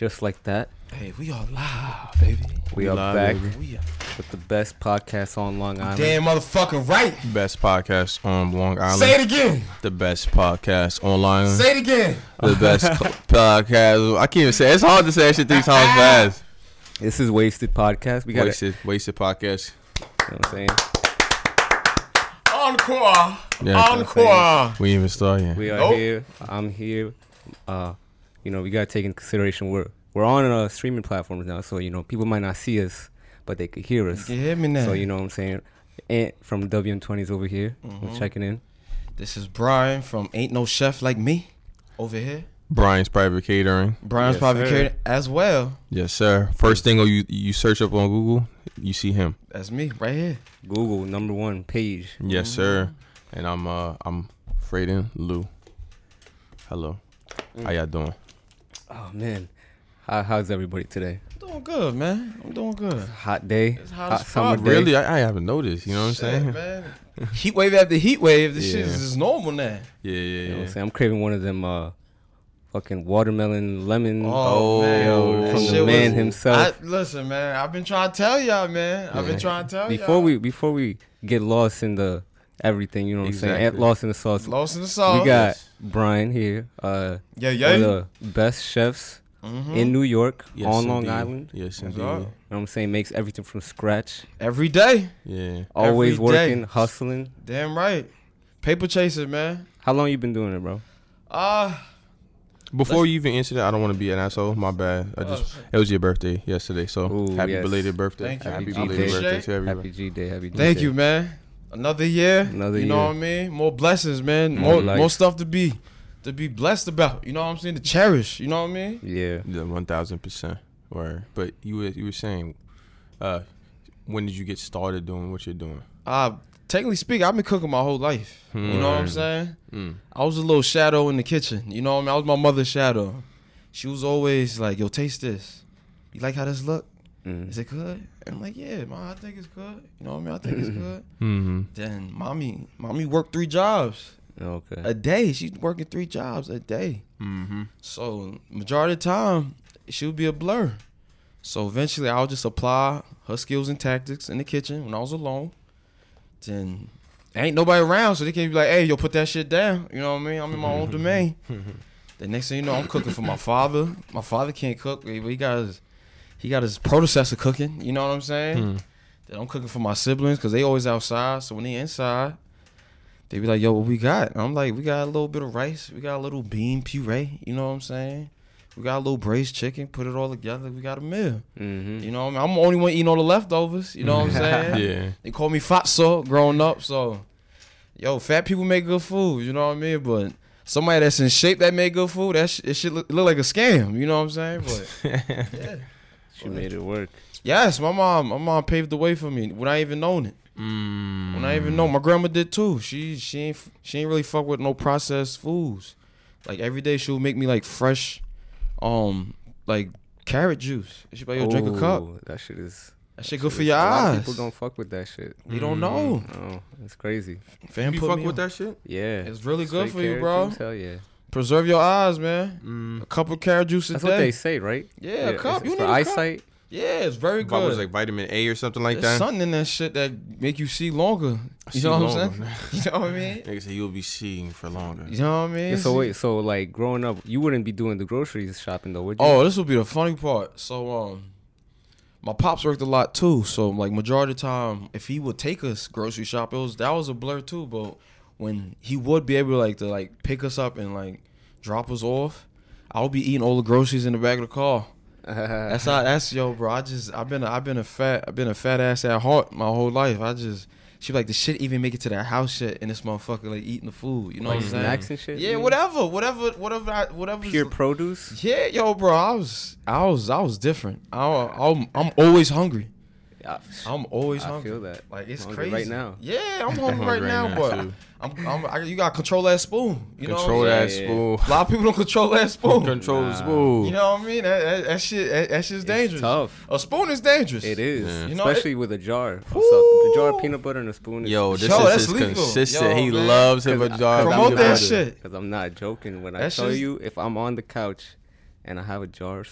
just like that. Hey, we are live, baby. We, We are live, back baby. We are with the best podcast on Long Island. damn motherfucker, right. Best podcast on Long Island. Say it again. The best podcast on Long Island. Say it again. the best podcast. I can't even say. It's hard to say that shit three times fast. This is Wasted Podcast. We got it. Wasted, wasted podcast. You know what I'm saying? Encore. Yeah, Encore. we even start yet. We are Nope. here. I'm here. Uh, you know, we gotta take in consideration we're we're on uh, streaming platforms now, so you know people might not see us, but they could hear us. You hear me now? So you know what I'm saying. Ant from WM20s over here. Mm-hmm. Checking in. This is Brian from Ain't No Chef Like Me over here. Brian's private catering. Brian's Yes, probably sir. carried as well. Yes, sir. First thing you you search up on Google, you see him. That's me right here. Google number one page. Yes, sir. And I'm uh I'm Frayden Lou. Hello. How y'all doing? Oh man, How, how's everybody today? Doing good, man. I'm doing good. Hot day. It's hot as summer fuck. day. Really, I, I haven't noticed. You know what I'm saying? man. Heat wave after heat wave. This shit is just normal now. Yeah, yeah, You know what. I'm saying? I'm craving one of them uh fucking watermelon lemon Oh, man. yo, That from the man was- himself. I, listen, man. I've been trying to tell y'all, man. I've been trying to tell before y'all. Before we before we get lost in the everything, you know what I'm saying? Exactly. Lost in the sauce. lost in the sauce. we got Brian here, uh yeah, one yeah. of the best chefs Mhm. in New York Yes, on Long. Island. Yes, Yes, indeed. sir. You know what I'm saying? Makes everything from scratch. Every day. Yeah. Always Every day. working, hustling. Damn right. Paper chaser, man. How long you been doing it, bro? Uh, Before you even answer that, I don't want to be an asshole. My bad. I just it was your birthday yesterday, so Ooh, happy yes. belated birthday. Thank you. Happy Happy belated G-Day. birthday to everybody. Happy G Day, happy G thank Day. you, man. Another year. Another you know what I mean? More blessings, man. More More more stuff to be to be blessed about. You know what I'm saying? To cherish. You know what I mean? Yeah. Yeah, one thousand percent. Word. But you were you were saying, uh, when did you get started doing what you're doing? Uh technically speaking, I've been cooking my whole life. You know what I'm Hmm. saying? Mm. I was a little shadow in the kitchen. You know what I mean? I was my mother's shadow. She was always like, "Yo, taste this. You like how this look? Mm. Is it good?" And I'm like, "Yeah, mom, I think it's good. You know what I mean? I think it's good." Mm-hmm. Then mommy, mommy worked three jobs Okay. a day. She's working three jobs a day. Mm-hmm. So majority of the time, she would be a blur. So eventually, I'll just apply her skills and tactics in the kitchen when I was alone. Then ain't nobody around, so they can't be like, "Hey, yo, put that shit down." You know what I mean? I'm in my own domain. The next thing you know, I'm cooking for my father. My father can't cook. He he got his, he got his predecessor cooking. You know what I'm saying? Hmm. Then I'm cooking for my siblings because they always outside. So when they inside, they be like, "Yo, what we got?" And I'm like, "We got a little bit of rice. We got a little bean puree. You know what I'm saying? We got a little braised chicken. Put it all together. We got a meal. Mm-hmm. You know what I mean? I'm the only one eating all the leftovers. You know what I'm saying? Yeah. They call me fatso growing up. So, yo, fat people make good food. You know what I mean? But somebody that's in shape that make good food, that sh- it should look, look like a scam. You know what I'm saying? But yeah. She made it work. Yes, my mom, my mom paved the way for me when I even known it. Mm. When I even know, my grandma did too. She she ain't she ain't really fuck with no processed foods. Like every day she would make me like fresh, um, like carrot juice. She be like, yo, drink a cup. That shit is. That shit good for your a lot of eyes. People don't fuck with that shit. You don't know. Oh, it's crazy. Fam, You put fuck with on. that shit? Yeah. It's really good for you, carrot bro. juice, Hell yeah. Preserve your eyes, man. Mm. A cup of carrot juice a That's day. what they say, right? Yeah, a cup. You it's need for a cup. eyesight. Yeah, it's very What good. was like vitamin A or something like There's that? something in that shit that make you see longer. You See know what longer. I'm saying? You know what I mean? Nigga say you'll be seeing for longer. You know what I mean? Yeah, so wait, so like growing up, you wouldn't be doing the groceries shopping though, would you? Oh, this would be the funny part. So, um, my pops worked a lot too. So, like majority of the time, if he would take us grocery shop, it was that was a blur too. But when he would be able to like to like pick us up and like drop us off, I would be eating all the groceries in the back of the car. That's how. That's yo, bro. I just I've been a, I've been a fat I've been a fat ass at heart my whole life. I just she like the shit even make it to that house yet and this motherfucker like eating the food. You know like what I'm saying? snacks and shit. Yeah, whatever, whatever, whatever, I, whatever. Pure produce. Yeah, yo, bro, I was, I was, I was different. I, I'm, I'm always hungry. Yeah, I'm always I hungry. feel that. Like it's Hungry crazy right now. Yeah, I'm hungry hungry right right now, now, but too. I'm, I'm, I, you gotta control that spoon. You know, Control what I'm that saying? Yeah. spoon. A lot of people don't control that spoon. Control the spoon. You know what I mean? That, that, that shit, that, that shit's It's dangerous. tough. A spoon is dangerous. It is, Yeah. You know, especially with a jar. of the jar of peanut butter and a spoon. Is Yo, this Yo, is that's his legal. consistent. Yo, he man. loves him a jar. cause Promote peanut that butter. shit. Because I'm not joking when I tell you, if I'm on the couch and I have a jar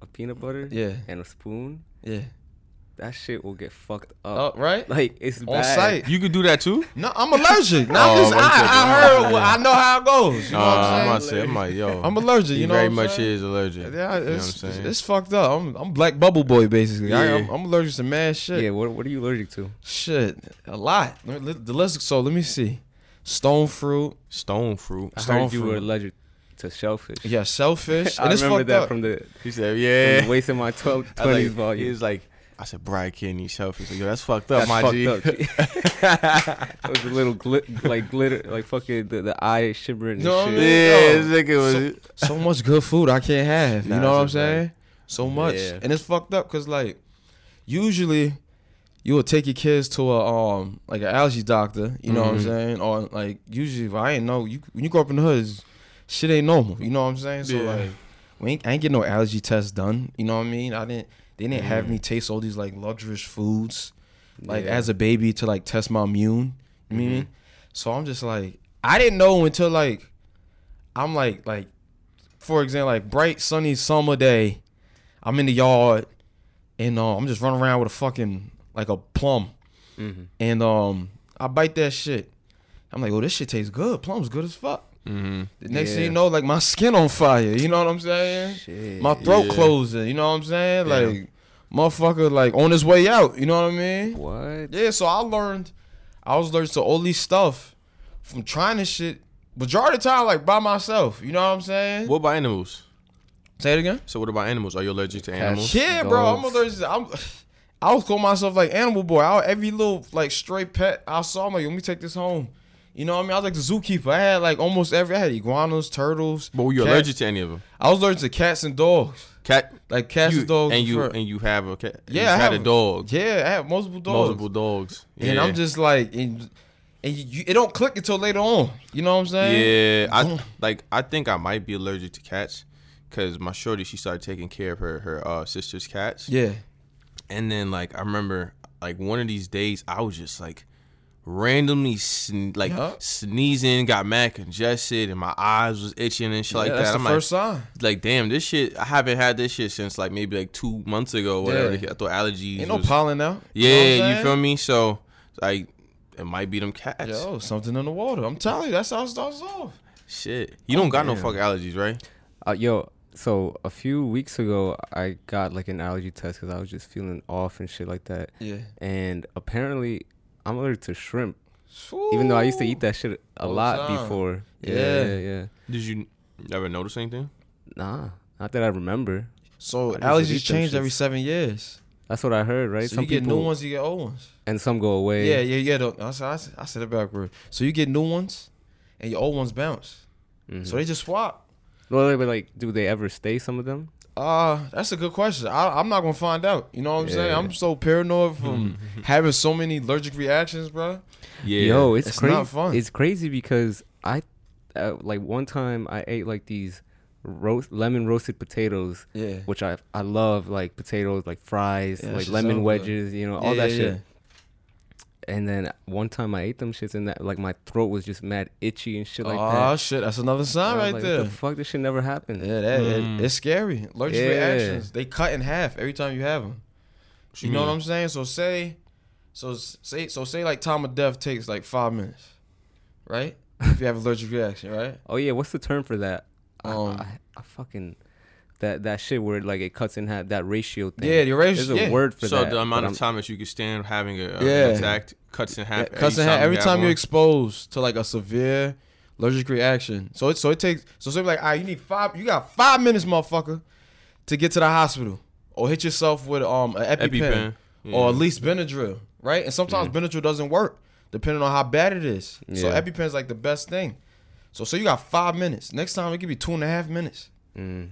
of peanut butter Yeah, and a spoon, yeah. That shit will get fucked Oh, up. right. Like it's On bad. site. You could do that too. No, I'm allergic. No, Oh, I'm just, I'm I, I heard. Well, I know how it goes. You know Uh, what I'm saying? I'm about saying? say, I'm like, yo, I'm allergic. he You know very what I'm much saying? is allergic. Yeah, you know what I'm saying? it's fucked up. I'm I'm black bubble boy basically. I, Yeah. am I'm allergic to mad shit. Yeah, what what are you allergic to? Shit, a lot. Let me- The list. So let me see. Stone fruit. Stone fruit. I Stone heard you were allergic to shellfish. Yeah, shellfish. I it's remember that up. from the, He said, yeah. Wasting my 12, I 20s like, He volume. was like, I said, Brian can't eat shellfish. Like, yo, that's fucked up, That's my fucked G. up. G. it was a little glit, like glitter, like fucking the, the eye shimmering. No, and man. shit. yeah, this nigga was. so much good food I can't have. You Nah, know what I'm it's just saying? So much, Yeah. and it's fucked up because like usually you will take your kids to a um like an allergy doctor. You know what I'm Mhm. saying? Or like usually if I ain't know you when you grow up in the hood, shit ain't normal. You know what I'm saying? So Yeah. like we ain't, I ain't get no allergy test done. You know what I mean? I didn't. They didn't have Mhm. me taste all these like luxurious foods like Yeah. as a baby to like test my immune. You I mean? So I'm just like I didn't know until like I'm like like for example like bright sunny summer day, I'm in the yard and uh, I'm just running around with a fucking like a plum Mhm. and um I bite that shit. I'm like, oh this shit tastes good. Plum's good as fuck. Mm-hmm. The next thing you know, like my skin on fire. You know what I'm saying? Shit. My throat Yeah. closing. You know what I'm saying? Yeah. Like motherfucker, like on his way out. You know what I mean? What? Yeah, so I learned, I was learning to all these stuff from trying this shit. Majority of the time, like by myself. You know what I'm saying? What about animals? Say it again. So what about animals? Are you allergic to Cats. animals? Yeah, bro. I'm Dogs. allergic. to- I'm. I was call myself like animal boy. I, every little like stray pet I saw, I'm like, let me take this home. You know what I mean? I was like the zookeeper. I had like almost every. I had iguanas, turtles. But were you cats. allergic to any of them? I was allergic to cats and dogs. Cat. Like cats you, and dogs. and you fur. and you have a cat. Yeah, I had have a dog. yeah, I have multiple dogs. Multiple dogs. And I'm just like, and, and you, you, it don't click until later on. You know what I'm saying? Yeah, I like. I think I might be allergic to cats because my shorty she started taking care of her her uh, sister's cats, Yeah. and then like I remember like one of these days I was just like randomly sn- like Yeah. sneezing, got mad congested, and my eyes was itching and shit like yeah, that. that's I'm the like, first sign. like damn, this shit. I haven't had this shit since like maybe like two months ago. Or whatever. Yeah. I thought allergies. Ain't no pollen now. Yeah, know you feel me? So like. It might be them cats. Yo, something in the water. I'm telling you, that's how it starts off. Shit. You don't got no fuck allergies, right? Uh, yo, so a few weeks ago, I got like an allergy test because I was just feeling off and shit like that. Yeah. And apparently, I'm allergic to shrimp, even though I used to eat that shit a All lot before. Yeah, Yeah. yeah, yeah. Did you never notice anything? Nah, not that I remember. So I used to eat allergies change every seven years. That's what I heard, right? So you get new ones, you get old ones. and some go away. Yeah, yeah, yeah. though. I said, I said, it backward. So you get new ones, and your old ones bounce. Mhm. So they just swap. well, but like, do they ever stay? Some of them. Uh, that's a good question. I, I'm not gonna find out. You know what I'm saying? I'm so paranoid from having so many allergic reactions, bro. Yeah. Yo, it's, It's crazy. not fun. It's crazy because I, uh, like, one time I ate like these roast lemon roasted potatoes, Yeah. which I I love, like potatoes, like fries, Yeah, like lemon so wedges, you know, all Yeah, that yeah, shit. Yeah. And then one time I ate them shits and that like my throat was just mad itchy and shit like oh that. Oh shit, that's another sign And I was right like, there. The fuck? This shit never happened. Yeah, that it- Mm. it's scary. Allergic Yeah. reactions, they cut in half every time you have them. What You know what? I'm saying? So say, so say, so say like time of death takes like five minutes, right? if you have allergic reaction, right? Oh yeah, what's the term for that? I- Um, I, I, fucking that that shit where like it cuts in half that ratio thing. Yeah, the There's ratio. a Yeah. word for So that. So the amount of time that you can stand having a, a Yeah. an attack cuts in half. Yeah, cuts in half every you time you're exposed to like a severe allergic reaction. So it so it takes so say like, all right, you need five. You got five minutes, motherfucker, to get to the hospital or hit yourself with um an EpiPen, EpiPen. or at least Benadryl, right? And sometimes Benadryl doesn't work depending on how bad it is. So Yeah. EpiPen is like the best thing. So so you got five minutes. Next time it could be two and a half minutes. Mm.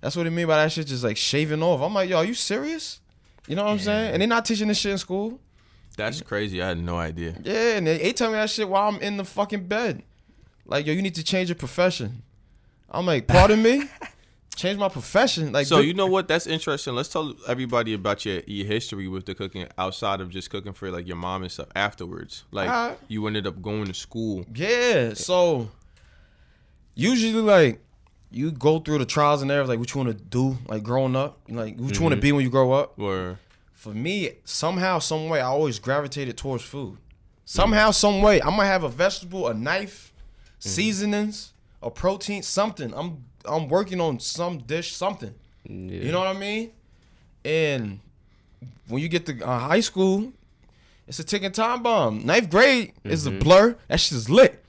That's what it mean by that shit just like shaving off. I'm like, yo, are you serious? You know what I'm saying? And they're not teaching this shit in school. That's crazy. I had no idea. Yeah, and they, they tell me that shit while I'm in the fucking bed. Like, yo, you need to change your profession. I'm like, pardon me? Change my profession? Like, so good- you know what? That's interesting. Let's tell everybody about your your history with the cooking outside of just cooking for like your mom and stuff afterwards. Like Alright. you ended up going to school. Yeah, so usually like you go through the trials and errors, like what you want to do, like growing up, like what you want to mm-hmm. be when you grow up. Or For me, somehow, some way, I always gravitated towards food. Somehow, some way, I might have a vegetable, a knife, mm-hmm. seasonings, a protein, something. I'm I'm working on some dish, something. Yeah. You know what I mean? And when you get to uh, high school, it's a ticking time bomb. Ninth grade is a mm-hmm. blur. That shit is lit.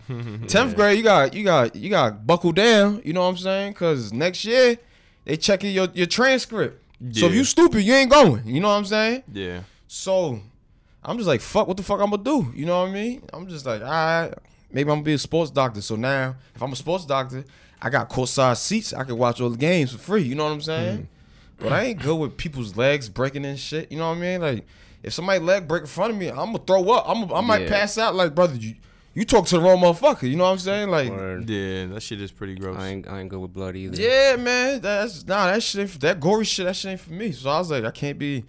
Tenth grade, you got you got you got buckle down. You know what I'm saying? Cause next year they checking your your transcript. So if you stupid, you ain't going. You know what I'm saying? yeah, So I'm just like, fuck, what the fuck I'm gonna do? You know what I mean? I'm just like, all right, maybe I'm gonna be a sports doctor. So now, if I'm a sports doctor, I got courtside seats. I can watch all the games for free. You know what I'm saying? Hmm. But I ain't good with people's legs breaking and shit. You know what I mean? Like, if somebody leg break in front of me, I'm gonna throw up. I'm, I might Yeah. pass out. Like, brother, you you talk to the wrong motherfucker. You know what I'm saying? Like, Word. yeah, that shit is pretty gross. I ain't, I ain't good with blood either. yeah, man, that's nah, that shit, ain't- that gory shit, that shit ain't for me. So I was like, I can't be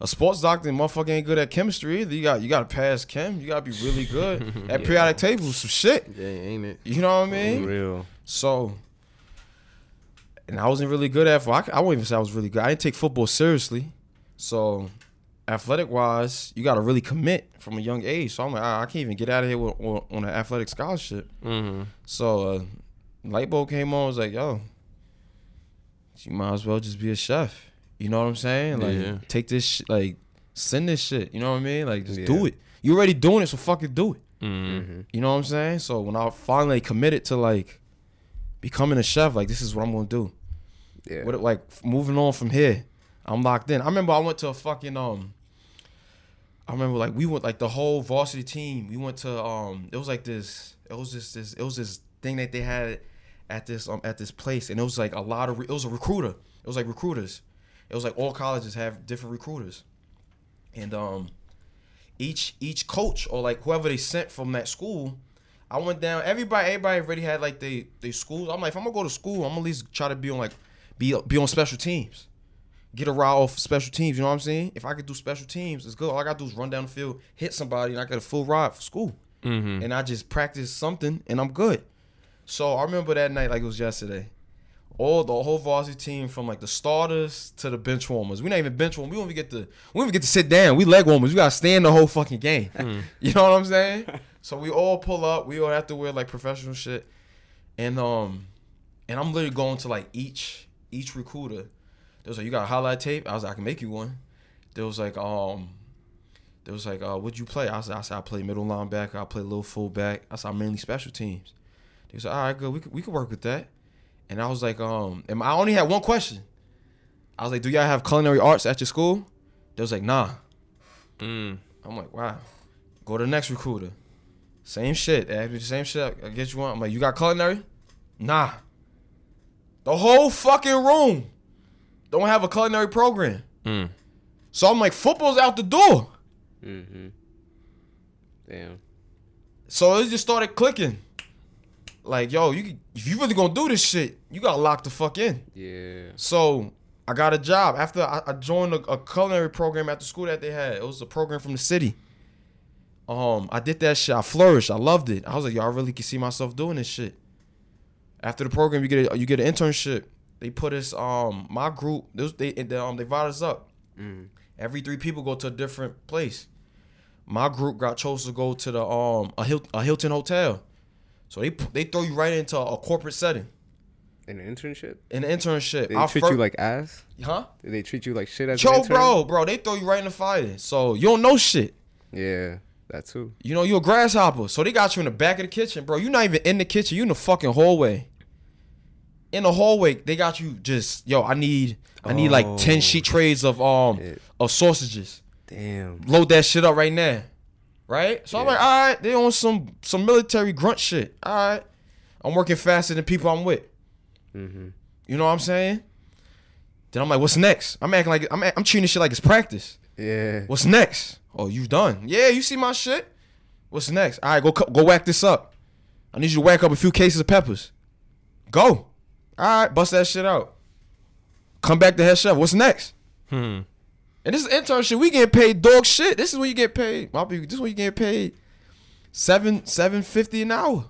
a sports doctor. and Motherfucker ain't good at chemistry either. You got you got to pass chem. You got to be really good at Yeah. periodic tables, some shit. yeah, ain't it? You know what I For mean? real. So, and I wasn't really good at. I, I won't even say I was really good. I didn't take football seriously. So, athletic wise, you got to really commit from a young age. So I'm like, ah, I can't even get out of here with, on, on an athletic scholarship. Mm-hmm. So uh, light bulb came on. I was like, yo, you might as well just be a chef. You know what I'm saying? Like, Yeah. take this, sh- like, send this shit. You know what I mean? Like, just do it. You already doing it, so fucking do it. Mm-hmm. hmm You know what I'm saying? So when I finally committed to like becoming a chef, like this is what I'm gonna do. Yeah. What like moving on from here, I'm locked in. I remember I went to a fucking um. I remember like we went like the whole varsity team. We went to um. It was like this. It was just this. It was this thing that they had at this um at this place, and it was like a lot of. Re- it was a recruiter. It was like recruiters. It was like all colleges have different recruiters, and um, each each coach or like whoever they sent from that school. I went down. Everybody, everybody already had like they they schools. I'm like, if I'm gonna go to school, I'm gonna at least try to be on like be be on special teams, get a ride off special teams. You know what I'm saying? If I could do special teams, it's good. All I gotta do is run down the field, hit somebody, and I get a full ride for school. Mm-hmm. And I just practice something, and I'm good. So I remember that night like it was yesterday. All the whole varsity team, from like the starters to the bench warmers. We not even bench warmers. We don't even get to. We don't even get to sit down. We leg warmers. We gotta stand the whole fucking game. You know what I'm saying? So we all pull up. We all have to wear like professional shit, and um, and I'm literally going to like each each recruiter. There was like, you got a highlight tape. I was like, I can make you one. There was like um, there was like, uh, what'd you play? I said, I said I play middle linebacker. I play little fullback. I said I'm mainly special teams. They said, all right, good. We could we could work with that. And I was like, um, and I only had one question. I was like, do y'all have culinary arts at your school? They was like, nah. Mm. I'm like, wow. Go to the next recruiter. Same shit. They asked me the same shit. I get you one. I'm like, you got culinary? Nah. The whole fucking room don't have a culinary program. Mm. So I'm like, football's out the door. hmm Damn. So it just started clicking. Like, yo, you if you really gonna do this shit, you gotta lock the fuck in. Yeah. So I got a job after I, I joined a, a culinary program at the school that they had. It was a program from the city. Um, I did that shit. I flourished. I loved it. I was like, yo, I really can see myself doing this shit. After the program, you get a, you get an internship. They put us um my group. They they they, um they divided us up. Mm. Every three people go to a different place. My group got chosen to go to the um a, Hil- a Hilton hotel. So they they throw you right into a corporate setting. In an internship, An internship. they Our treat fir- you like ass. huh? Did they treat you like shit as an Yo, intern? bro, bro, they throw you right in the fire. So you don't know shit. Yeah, that too. You know, you're a grasshopper. So they got you in the back of the kitchen, bro. You're not even in the kitchen. You in the fucking hallway. In the hallway, they got you just, yo, I need I need like Oh. 10 sheet trays of um Shit. of sausages. Damn. Load that shit up right now. Right? So I'm like, all right, they on some some military grunt shit. All right. I'm working faster than people I'm with. hmm You know what I'm saying? Then I'm like, what's next? I'm acting like I'm I'm treating this shit like it's practice. Yeah. What's next? Oh, you done? Yeah, you see my shit. What's next? All right, go go whack this up. I need you to whack up a few cases of peppers. Go. All right, bust that shit out. Come back to head chef. What's next? Hmm. And this is internship. We get paid dog shit. This is when you get paid. My people, this is when you get paid seven seven fifty an hour.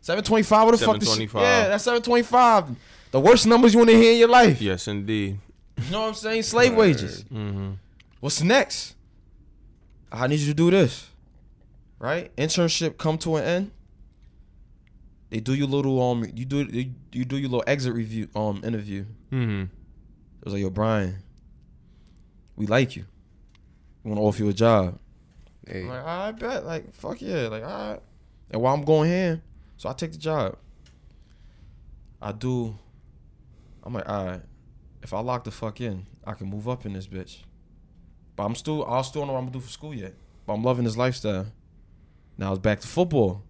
Seven twenty five. What the fuck? This shit? Yeah, that's seven twenty five. The worst numbers you want to hear in your life. Yes, indeed. You know what I'm saying? Slave wages. Mm-hmm. What's next? I need you to do this. Right? Internship come to an end. They do your little um you do you, you do your little exit review um interview. Mm-hmm. It was like, yo, Brian, we like you. We want to offer you a job. Hey, I'm like, I bet. Like, fuck yeah. Like, all right. And while I'm going here, so I take the job. I do. I'm like, all right. If I lock the fuck in, I can move up in this bitch. But I'm still, I still don't know what I'm gonna do for school yet. But I'm loving this lifestyle. Now it's back to football.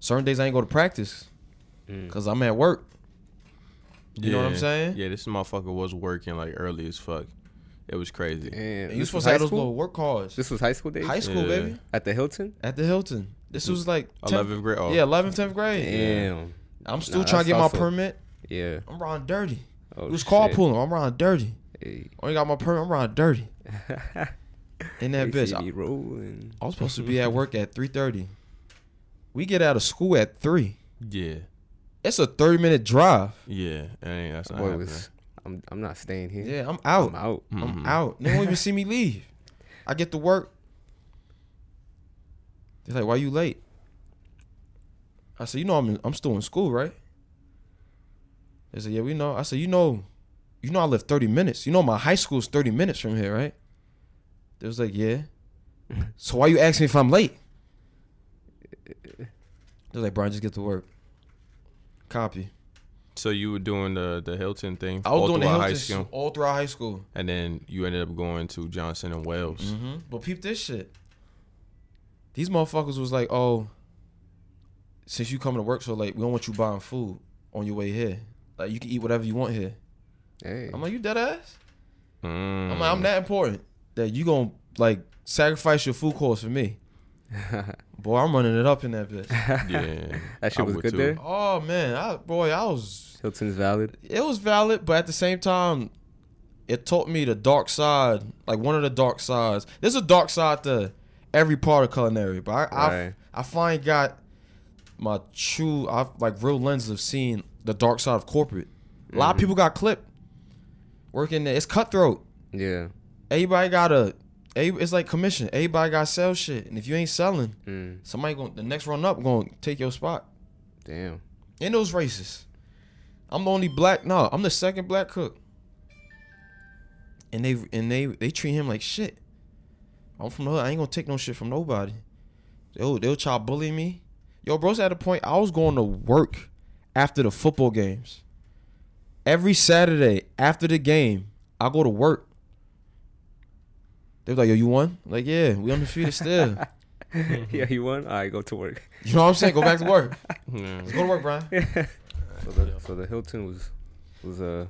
Certain days I ain't go to practice mm. because I'm at work. You know what I'm saying? Yeah, this motherfucker was working like early as fuck. It was crazy. Damn, And you this supposed was to high have those school. little work cards. This was high school days High school, Yeah. baby. at the Hilton. At the Hilton. This was like 10th Eleventh grade. Oh, Yeah, 11th, 10th grade. Damn. I'm still Nah, trying to that's get my hustle. permit. Yeah. I'm riding dirty. Oh, Who's shit. carpooling? I'm riding dirty. Hey. Only got my permit. I'm riding dirty. In that bitch. I, rolling. I was supposed to be at work at 3:30. We get out of school at three. yeah, It's a 30 minute drive. yeah. That ain't, that's not Boy, was, I'm I'm not staying here. Yeah, I'm out. I'm out. I'm Mhm. out. They won't even see me leave. I get to work. They're like, "Why you late?" I said, "You know, I'm in, I'm still in school, right?" They said, "Yeah, we know." I said, "You know, you know, I live 30 minutes. You know, my high school is 30 minutes from here, right?" They was like, "Yeah." so why you asking me if I'm late? They're like, "Brian, just get to work." Copy. So you were doing the the Hilton thing I was all doing the Hilton high school, all throughout high school. and then you ended up going to Johnson and Wales. Mm-hmm. But peep this shit. These motherfuckers was like, oh, since you coming to work so late, we don't want you buying food on your way here. Like you can eat whatever you want here. Hey. I'm like, you dead ass? Mm. I'm like, I'm that important that you gonna like sacrifice your food costs for me. Boy, I'm running it up in that bitch. yeah, That shit I was good too. there. oh man, I boy, I was Hilton's valid. it was valid, but at the same time, it taught me the dark side, like one of the dark sides. There's a dark side to every part of culinary, but I I, Right. I finally got my true, I like real lens of seeing the dark side of corporate. A lot of Mhm. people got clipped working there. It's cutthroat. Yeah. Everybody got a, every- it's like commission. Everybody got sell shit, and if you ain't selling, Mm. somebody going the next run up going to take your spot. Damn. In those races, I'm the only black. No, I'm the second black cook. And they and they they treat him like shit. I'm from the hood. I ain't gonna take no shit from nobody. They'll they'll try to bully me. Yo, bro's at a point. I was going to work after the football games. Every Saturday after the game, I go to work. They were like, "Yo, you won?" I'm like, yeah, we undefeated still. yeah, you won. All right, go to work. You know what I'm saying? Go back to work. Yeah. Let's go to work, Brian. So the so the Hilton was was a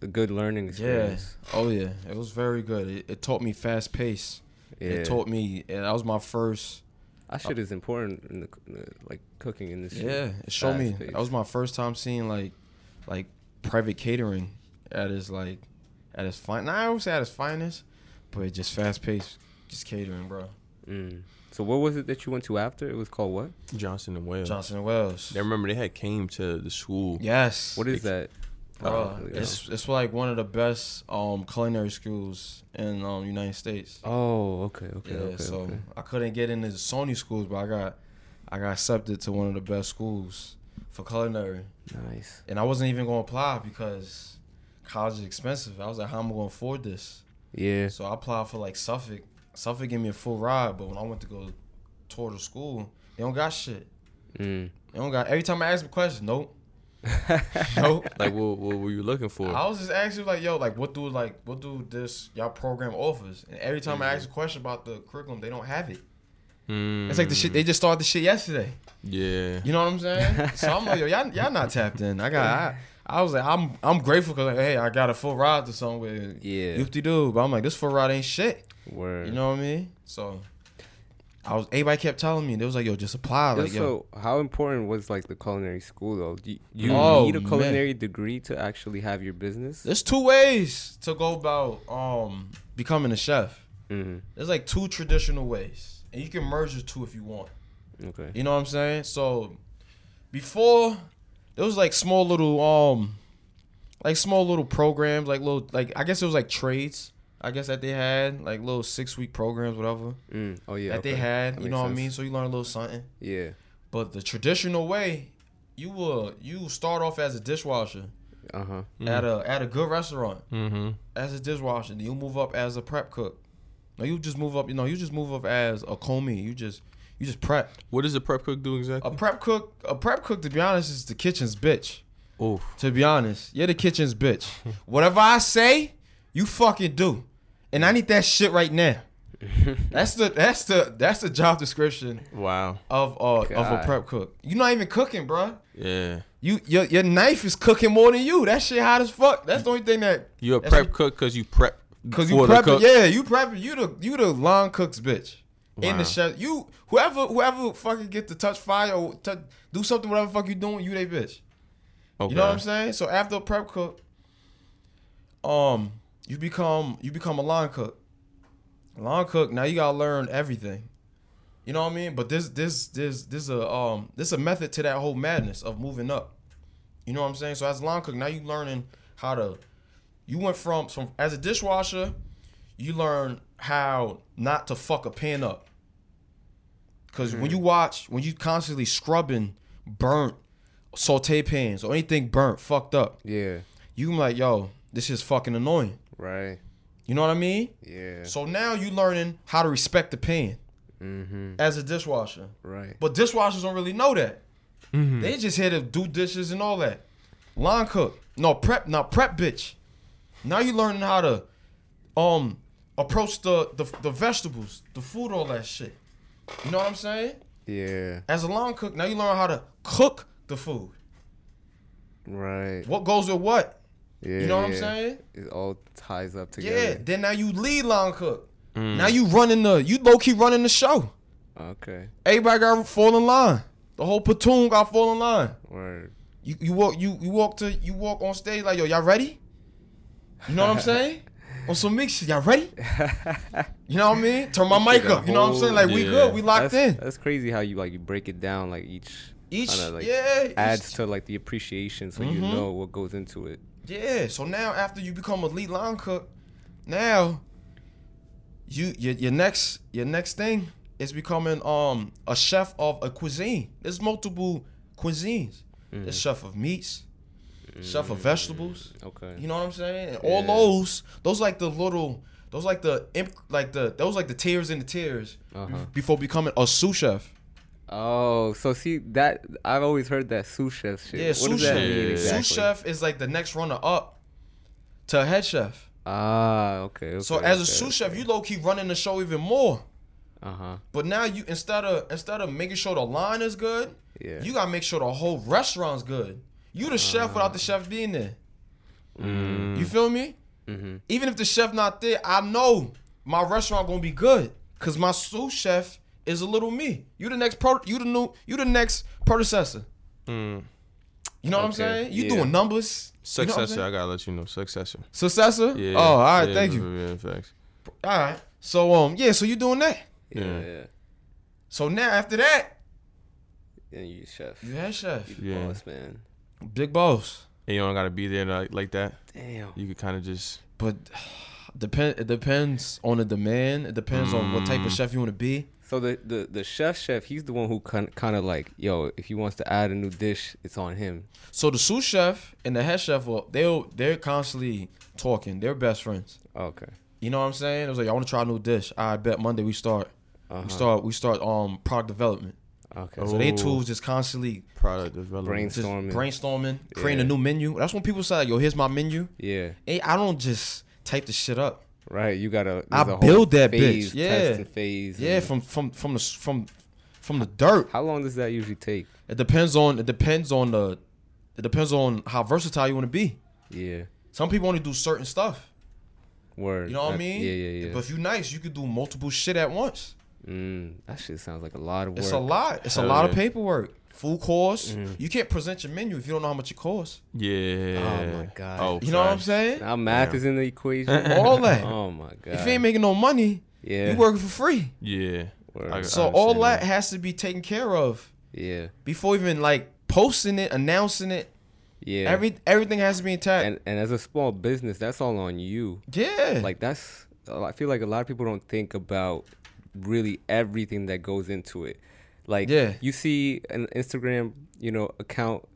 a good learning experience. Yeah. Oh yeah. It was very good. It, it taught me fast pace. Yeah. It taught me. And that was my first. that uh, shit is important in the, in the like cooking industry. Yeah. It showed me. Fast-paced. That was my first time seeing like, like private catering at its like, at its fine. Nah, I would say at its finest, but just fast paced, just catering, bro. Mm. So what was it that you went to after? It was called what? Johnson and Wales. Johnson and Wales. They remember they had came to the school. Yes. What is that? Bro, Oh, it's it's like one of the best um culinary schools in um United States. Oh, okay, okay, yeah, okay. so okay. I couldn't get into the SUNY schools, but I got I got accepted to one of the best schools for culinary. Nice. And I wasn't even gonna apply because college is expensive. I was like, how am I gonna afford this? Yeah. So I applied for like Suffolk. Suffolk gave me a full ride, but when I went to go tour the school, they don't got shit. Mm. They don't got every time I ask them a question, nope. nope. Like, what, what were you looking for? I was just asking like, yo, like what do like what do this y'all program offers? And every time I ask a question about the curriculum, they don't have it. Mm, It's like the shit they just started the shit yesterday. Yeah. You know what I'm saying? so I'm like, yo, y'all, y'all not tapped in. I got, I, I was like, I'm, I'm grateful because like, hey, I got a full ride to somewhere. Yeah. Youpty doo, but I'm like, this full ride ain't shit. Word. You know what I mean? So, I was, everybody kept telling me, they was like, yo, just apply. Like, yo, so how important was like the culinary school though? Do you, you Oh, need a man. culinary degree to actually have your business? there's two ways to go about um becoming a chef. hmm There's like two traditional ways, and you can merge the two if you want. Okay. You know what I'm saying? So, before there was like small little um, like small little programs, like little like I guess it was like trades. I guess that they had like little six week programs, whatever Mm. Oh yeah. that they had. That you makes know what I mean? So you learn a little something. Yeah. But the traditional way, you will you start off as a dishwasher Uh huh. at a at a good restaurant Mm-hmm. as a dishwasher. Then you move up as a prep cook. No, you just move up. You know, you just move up as a commis. You just you just prep. What does the prep cook do exactly? A prep cook, a prep cook. To be honest, is the kitchen's bitch. Oh, To be honest, you're the kitchen's bitch. Whatever I say, you fucking do, and I need that shit right now. that's the that's the that's the job description wow. of uh of a prep cook. You're not even cooking, bruh. Yeah. You your your knife is cooking more than you. That shit hot as fuck. That's the only thing that you're a prep what- cook because you prep Cause you prepping, yeah, you prepping. You the you the line cooks bitch in the chef. You whoever whoever fucking get to touch fire or touch, do something whatever fuck you doing, you they bitch. Okay. You know what I'm saying? So after a prep cook, um, you become you become a line cook. Line cook. Now you gotta learn everything. You know what I mean? But this this this this a um this a method to that whole madness of moving up. You know what I'm saying? So as a line cook, now you learning how to. You went from from as a dishwasher, you learn how not to fuck a pan up. Cause when you watch, when you constantly scrubbing burnt saute pans or anything burnt, fucked up, Yeah. you like, yo, this is fucking annoying. Right. You know what I mean? Yeah. So now you learning how to respect the pan Mm-hmm. as a dishwasher. Right. But dishwashers don't really know that. Mm-hmm. They just here to do dishes and all that. Line cook. No prep, not prep bitch. Now you learning how to um approach the, the the vegetables, the food, all that shit. You know what I'm saying? Yeah. As a line cook, now you learn how to cook the food. Right. What goes with what? Yeah. You know what I'm saying? It all ties up together. Yeah. Then now you lead line cook. Mm. Now you running the you low key running the show. Okay. Everybody got fall in line. The whole platoon got fall in line. Word. You you walk you you walk to you walk on stage like yo y'all ready? You know what I'm saying? On some mix shit, y'all ready? You know what I mean? Turn my mic up. You know what I'm saying? Like we good, we locked that's, in. That's crazy how you like you break it down like each Each kinda, like, yeah each- adds to like the appreciation so you Mhm. know what goes into it. Yeah, so now after you become a lead line cook, now you your, your next your next thing is becoming um a chef of a cuisine. There's multiple cuisines. There's chef of meats, chef of vegetables. Okay. You know what I'm saying? And all those those like the little those like the imp, like the those like the tiers in the tiers Uh-huh. before becoming a sous chef. Oh, so see that I've always heard that sous chef shit. Yeah, what sous chef. Yeah. exactly? Sous chef is like the next runner up to a head chef. Ah, okay. okay So as a okay, sous chef, you low key running the show even more. Uh huh. But now you instead of instead of making sure the line is good, Yeah. you gotta make sure the whole restaurant's good. You the chef without the chef being there. Mm. You feel me? mm-hmm. Even if the chef not there, I know my restaurant gonna be good. Cause my sous chef is a little me. You the next pro you the new you the next predecessor. Mm. You know what I'm saying? You yeah. doing numbers. You know I'm Successor. I gotta let you know. Successor. Successor? Yeah. Oh, all right, yeah, thank you. Yeah, facts. All right. So um yeah, so you doing that. Yeah, Yeah. yeah. So now after that, And you chef. you head chef. You the Yeah. boss man. Big boss. And you don't gotta be there like, like that. Damn. You could kind of just. But depend it depends on the demand. It depends on what type of Mm. chef you want to be. So the, the the chef chef, he's the one who kind kind of like, yo, if he wants to add a new dish, it's on him. So the sous chef and the head chef, well, they'll they're constantly talking. They're best friends. Okay. You know what I'm saying? It was like I want to try a new dish. I bet Monday we start. Uh-huh. We start we start um product development. Okay. So they Oh. tools just constantly Product development. Brainstorming. brainstorming, creating a new menu. That's when people say, "Yo, here's my menu." Yeah. Hey, I don't just type the shit up. Right. You gotta. I there's a whole build that phase, bitch, yeah. Phase. Yeah, from from from the from from the dirt. How long does that usually take? It depends on it depends on the it depends on how versatile you want to be. Yeah. Some people only do certain stuff. Word. You know what I mean? Yeah, yeah, yeah. But if you're nice, you could do multiple shit at once. Mm, that shit sounds like a lot of work. It's a lot. It's a Hell lot of paperwork. Full course. Mhm. You can't present your menu if you don't know how much it costs. Yeah. Oh my God. Oh, You know what I'm saying? Now math Yeah. is in the equation. All that. Oh my god. If you ain't making no money, yeah. you working for free. Yeah. Word. I- So all that that. has to be taken care of yeah. before even like posting it, announcing it. Yeah. Every everything has to be intact. and and as a small business, that's all on you. yeah, Like that's I feel like a lot of people don't think about really everything that goes into it. Like Yeah. you see an Instagram, you know, account.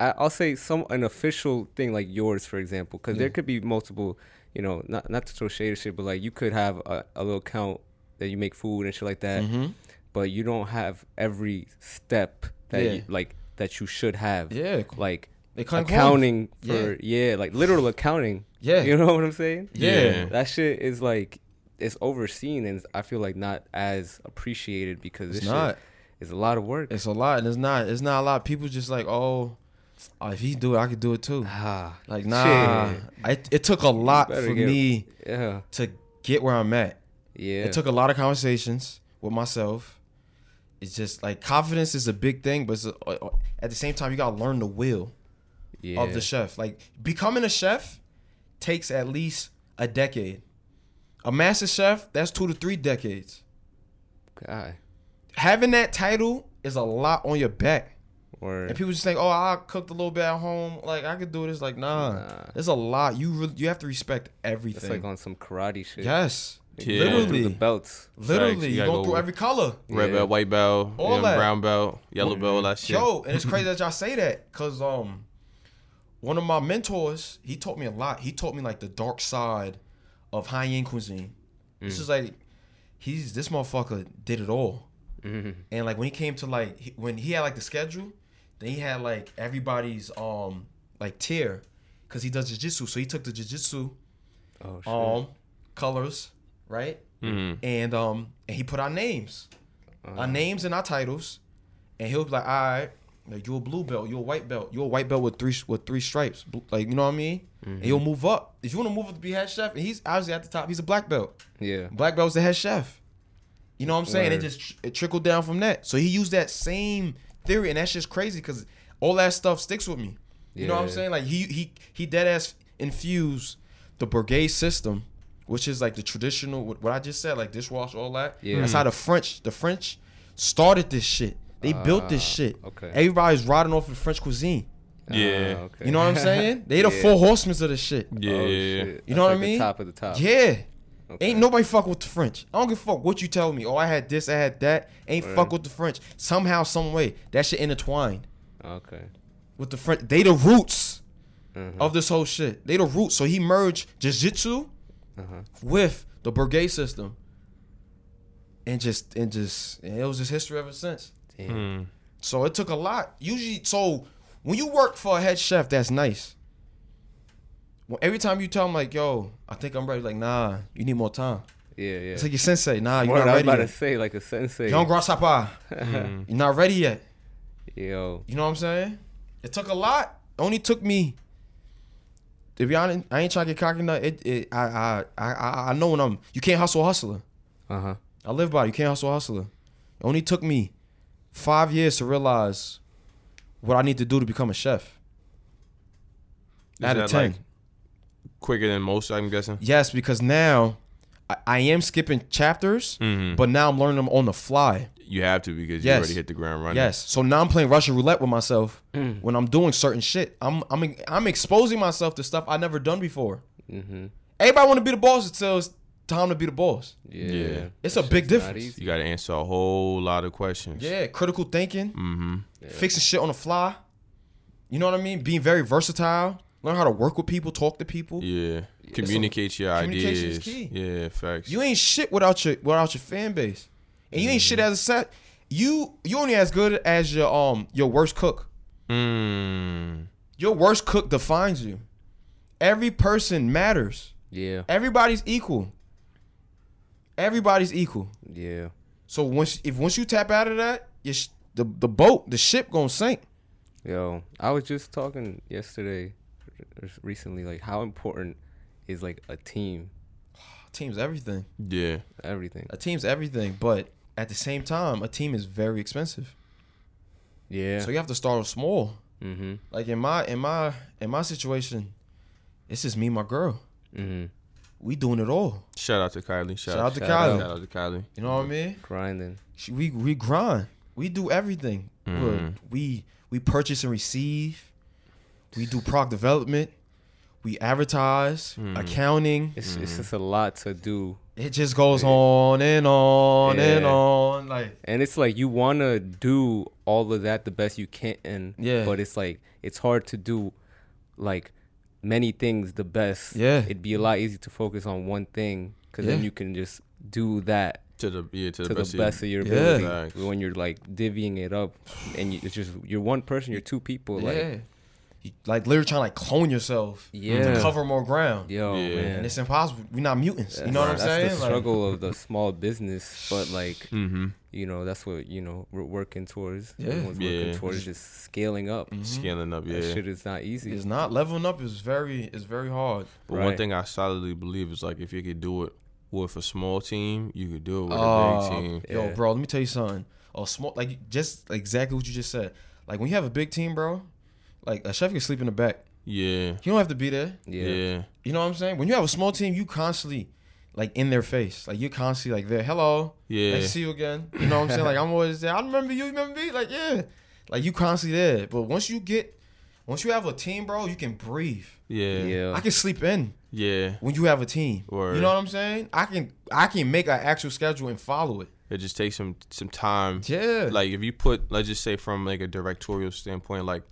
I, I'll say some an official thing like yours, for example, because there could be multiple. You know, not not to throw shade or shit, but like you could have a, a little account that you make food and shit like that, Mhm. but you don't have every step that Yeah. you, like that you should have. yeah, Like they cutting corners. accounting for yeah. like literal accounting. Yeah, You know what I'm saying? Yeah. Yeah. That shit is like it's overseen and I feel like not as appreciated because it's this not. shit is a lot of work. It's a lot, and it's not. It's not a lot. People just like, oh, oh, if he do it, I could do it too. ah, Like, nah. I, it took a lot for get- me Yeah. to get where I'm at. Yeah. It took a lot of conversations with myself. It's just like confidence is a big thing, but it's a, at the same time, you gotta learn the will yeah. of the chef. Like becoming a chef takes at least a decade. A master chef, that's two to three decades. God. Having that title is a lot on your back. Or And people just think, oh, I cooked a little bit at home. Like I could do this. Like nah, Nah. there's a lot. You really, you have to respect it's everything. like on some karate shit. yes, Like, Yeah. going through the literally, belts. literally, Facts. You you gotta go go through every color. Red Yeah. belt, white belt, All yeah, that. brown belt, yellow belt, all that shit. Yo, and it's crazy that y'all say that because um, one of my mentors, he taught me a lot. He taught me like the dark side of high end cuisine. This is like, he's this motherfucker did it all. Mhm. And like when he came to like he, when he had like the schedule, then he had like everybody's um like tier, cause he does jiu-jitsu. So he took the jiu-jitsu Oh shit. um colors, right? Mhm. And um and he put our names, Uh-huh. our names and our titles, and he'll be like, all right, like, you're a blue belt, you're a white belt, you're a white belt with three with three stripes, like you know what I mean? And he'll move up. If you want to move up to be head chef, and he's obviously at the top, he's a black belt. Yeah. Black belt's the head chef. You know what I'm saying? It just it trickled down from that. So he used that same theory, and that's just crazy because all that stuff sticks with me. You know what I'm saying? Like he he he dead ass infused the brigade system, which is like the traditional what I just said, like dishwasher, all that. Yeah. That's how the French the French started this shit. They built this Ah, shit. okay. Everybody's riding off of French cuisine. Yeah. Ah, okay. You know what I'm saying? They the Yeah. four horsemen of the shit. Yeah. Oh, shit. You That's know what I like the mean? top of the top. Yeah. Okay. Ain't nobody fuck with the French. I don't give a fuck what you tell me. Oh, I had this, I had that. Ain't Right. fuck with the French. Somehow, some way, that shit intertwined Okay. with the French. They the roots Mhm. of this whole shit. They the roots. So he merged jiu-jitsu Uh-huh. with the brigade system, and just and just and it was just history ever since. Damn. Mm. So it took a lot. Usually, so when you work for a head chef, that's nice. Well, every time you tell him like, "Yo, I think I'm ready," like, "Nah, you need more time." Yeah, yeah. It's like your sensei. Nah, you're Word, not I was ready about to say like a sensei. Jean Grasshopper, Mm. you're not ready yet. Yo. You know what I'm saying? It took a lot. Only took me. To be honest, I ain't trying to get cocky. Enough. It, it, I, I, I, I- I know when I'm. You can't hustle hustler. Uh huh. I live by. it. You can't hustle hustler. It only took me five years to realize what I need to do to become a chef. Is Out of that, ten. like, quicker than most, I'm guessing. yes, because now I, I am skipping chapters, Mhm. but now I'm learning them on the fly. You have to because you already hit the ground running. Yes. So now I'm playing Russian roulette with myself Mm. when I'm doing certain shit. I'm I'm I'm exposing myself to stuff I never done before. Mm-hmm. Everybody want to be the boss until it's time to be the boss. Yeah. Yeah. It's a big difference. You got to answer a whole lot of questions. Yeah, critical thinking, Mm-hmm. Yeah. fixing shit on the fly. You know what I mean? Being very versatile. Learn how to work with people, talk to people. Yeah. Communicate your communication is ideas. key. Yeah, facts. You ain't shit without your without your fan base, and you ain't shit as a set. You you only as good as your um your worst cook. mm. Your worst cook defines you. Every person matters. Yeah. Everybody's equal. Everybody's equal. Yeah. So once if once you tap out of that, you sh- the the boat, the ship gonna sink. Yo, I was just talking yesterday, recently, like how important is like a team, team's everything. Yeah. everything. A team's everything, but at the same time, a team is very expensive. Yeah. So you have to start small. mm-hmm. Like in my in my in my situation, it's just me and my girl. Mm-hmm. We doing it all. Shout out to Kylie. Shout, Shout out to Shout Kylie. Shout out to Kylie. You know what I mean? Grinding. She, we we grind. We do everything. We're- We we purchase and receive, we do product development, we advertise, Mm. accounting. It's Mm-hmm. it's just a lot to do, It just goes on and on and on. Like and it's like you want to do all of that the best you can. and Yeah. But it's like it's hard to do, like many things the best. Yeah. It'd be a lot easier to focus on one thing because then you can just do that To the yeah to the to the best, best of your Yeah. ability. Facts. When you're like divvying it up, and you, it's just you're one person, you're two people. Like yeah, you, like literally trying to like clone yourself Yeah. to cover more ground. yo, Yeah. man. And it's impossible. We're not mutants. You know what I'm that's saying? the Like, struggle of the small business, but like Mm-hmm. you know, that's what you know we're working towards. Yeah. Everyone's Yeah. working towards just scaling up. Mhm. Scaling up, yeah. That shit is not easy. It's not leveling up is very is very hard. But one thing I solidly believe is like if you could do it with a small team, you could do it with a Uh, big team. Yo, Yeah. bro, let me tell you something. A small like just exactly what you just said. Like when you have a big team, bro, like a chef can sleep in the back. Yeah. You don't have to be there. yeah. Yeah. You know what I'm saying? When you have a small team, you constantly like in their face. Like you're constantly like there. Hello. Yeah. Nice to see you again. You know what I'm saying? Like I'm always there. I remember you, you remember me? Like, yeah. Like you constantly there. But once you get once you have a team, bro, you can breathe. Yeah. Yeah. I can sleep in Yeah. when you have a team. Word. You know what I'm saying? I can I can make an actual schedule and follow it. It just takes some some time. Yeah. Like if you put let's just say from like a directorial standpoint, like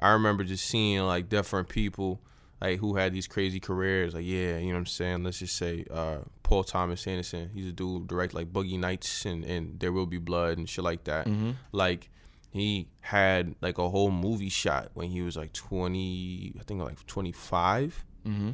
I remember just seeing like different people like who had these crazy careers. Like yeah, you know what I'm saying. Let's just say uh, Paul Thomas Anderson. He's a dude direct like Boogie Nights and and There Will Be Blood and shit like that. Mm-hmm. Like he had like a whole movie shot when he was like 20, I think like 25. mm-hmm.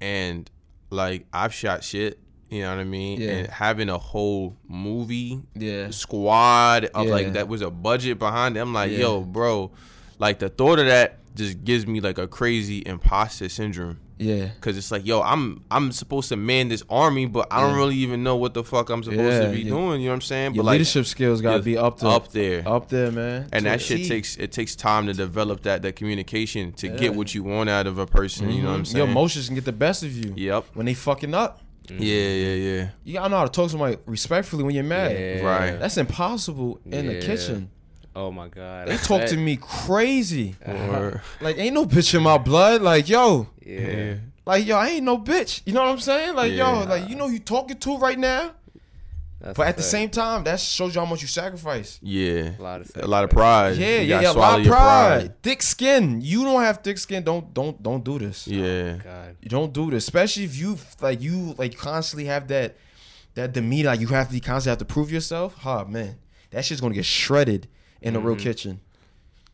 and like I've shot shit. You know what I mean? Yeah. And having a whole movie Yeah. squad of Yeah. like that was a budget behind it. I'm like, yo, bro, like the thought of that just gives me like a crazy imposter syndrome. Yeah. Cause it's like, yo, I'm I'm supposed to man this army, but I don't Yeah. really even know what the fuck I'm supposed Yeah, to be your- doing. You know what I'm saying? Your but like leadership skills gotta be up to up there. up there, man. and To that shit T. takes it takes time to develop that that communication to Yeah. get what you want out of a person. You know what I'm Mhm. saying? Your emotions can get the best of you Yep. when they fucking up. Yeah, yeah, yeah. You gotta know how to talk to somebody respectfully when you're mad. Yeah. Right. That's impossible in the kitchen. Oh my god. They talk to me crazy. Or- Like ain't no bitch in my blood. Like yo, Yeah. like yo, I ain't no bitch. You know what I'm saying? Like Yeah. yo, like you know who you talking to right now. That's But a at the same time, that shows you how much you sacrifice. Yeah. A lot of A lot of pride. Yeah, You yeah, yeah. A lot of your pride. Thick skin. You don't have thick skin. Don't don't don't do this. Oh yeah. God. You don't do this, especially if you like you like constantly have that that demeanor. Like you have to you constantly have to prove yourself. Huh, man, that shit's gonna get shredded in the real Mhm. kitchen.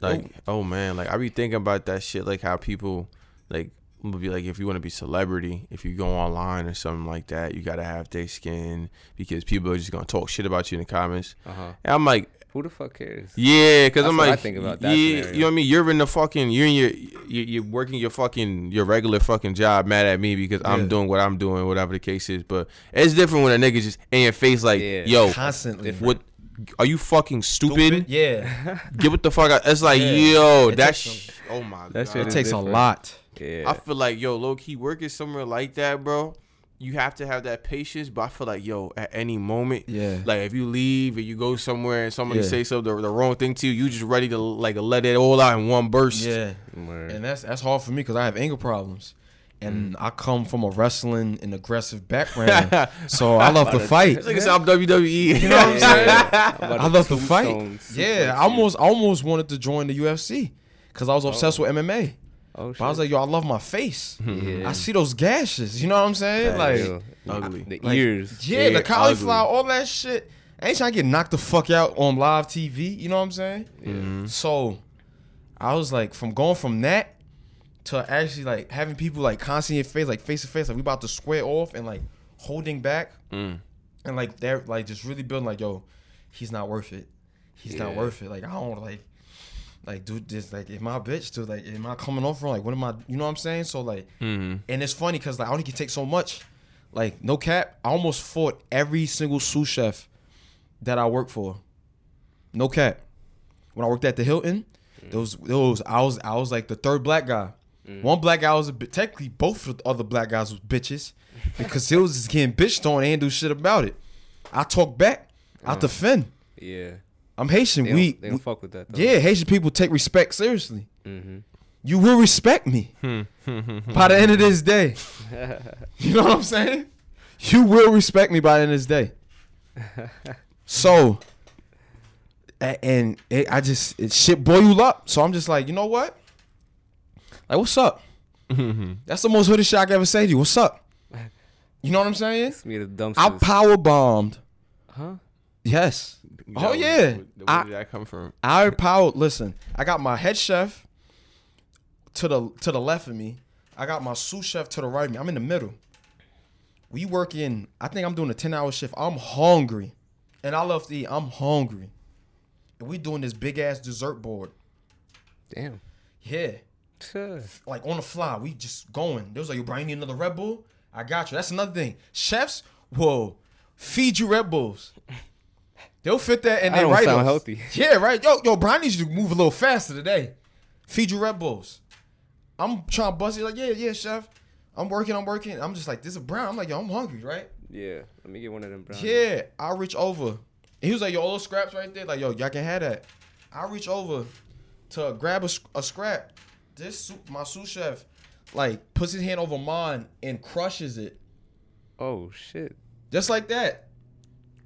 Like, oh man, like I be thinking about that shit, like how people like would be like if you want to be celebrity, if you go online or something like that, you gotta have thick skin because people are just gonna talk shit about you in the comments. Uh huh. And I'm like, Who the fuck cares? yeah, because I'm what I like, think about that. yeah, that you know what I mean. You're in the fucking, you're in your, you- you're working your fucking, your regular fucking job, mad at me because Yeah. I'm doing what I'm doing, whatever the case is. But it's different when a nigga just in your face like, Yeah. yo, Constantly. what? Are you fucking stupid? Yeah. Get what the fuck out. It's like, Yeah. yo, It that takes sh- Oh my That god. shit It is takes a lot. Yeah. I feel like, yo, low key working somewhere like that, bro. You have to have that patience, but I feel like, yo, at any moment, Yeah. like if you leave and you go somewhere and somebody Yeah. say something the, the wrong thing to you, you just ready to like let it all out in one burst. Yeah. Word. And that's that's hard for me because I have anger problems. And I come from a wrestling and aggressive background. so I love to fight. It's like it's I'm WWE. You know what I'm saying? About I love to fight. Yeah, I almost I almost wanted to join the UFC because I was obsessed with MMA. Oh I was like, yo, I love my face. yeah. I see those gashes. You know what I'm saying? Like, ugly. The like, ears. yeah, the cauliflower, ugly. all that shit. I ain't trying to get knocked the fuck out on live TV. You know what I'm saying? Mhm. So, I was like, from going from that to actually like having people like constantly in your face, like face to face, like we about to square off and like holding back Mm. and like they're like just really building like, yo, he's not worth it. He's not worth it. Like I don't like like dude this like am I a bitch to like am I coming off wrong? Like what am I you know what I'm saying? So like Mhm. and it's funny because like I only can take so much. Like no cap, I almost fought every single sous chef that I worked for. No cap. When I worked at the Hilton, those those I was I was like the third black guy. Mm. One black guy was a bit technically both of the other black guys was bitches because he was just getting bitched on and do shit about it. I talk back, I mm. defend. Yeah. I'm Haitian. They don't, we, they don't we- fuck with that. Though. yeah, Haitian people take respect seriously. Mm-hmm. You will respect me hmm. Hmm, hmm, by the end of this day. You know what I'm saying? You will respect me by the end of this day. So, and it, I just it shit boil you up. So I'm just like, you know what? Like, what's up? Mm-hmm. That's the most hooded shit I can ever say to you. What's up? You know what I'm saying? It's me the dumpsters. I power bombed. huh? Yes. Oh, was- yeah. Where, where I- did that come from? I power. Listen, I got my head chef to the to the left of me. I got my sous chef to the right of me. I'm in the middle. We working. I think I'm doing a ten hour shift. I'm hungry, and I love to eat. I'm hungry, and we doing this big ass dessert board. Damn. Yeah. Like on the fly. We just going. They was like, "You Brian, you need another Red Bull?" I got you. That's another thing. Chefs will feed you Red Bulls. They'll fit that and I they don't sound healthy. Yeah, right. Yo, yo, Brian needs you to move a little faster today. Feed you Red Bulls. I'm trying to bust it. Like, yeah, yeah, chef. I'm working. I'm working. I'm just like, this is a brown. I'm like, yo, I'm hungry, right? Yeah. Let me get one of them. Brownies. Yeah. I reach over. And he was like, yo, all those scraps right there. Like, yo, y'all can have that. I reach over to grab a, a scrap. This my sous chef, like, puts his hand over mine and crushes it. Oh shit. Just like that.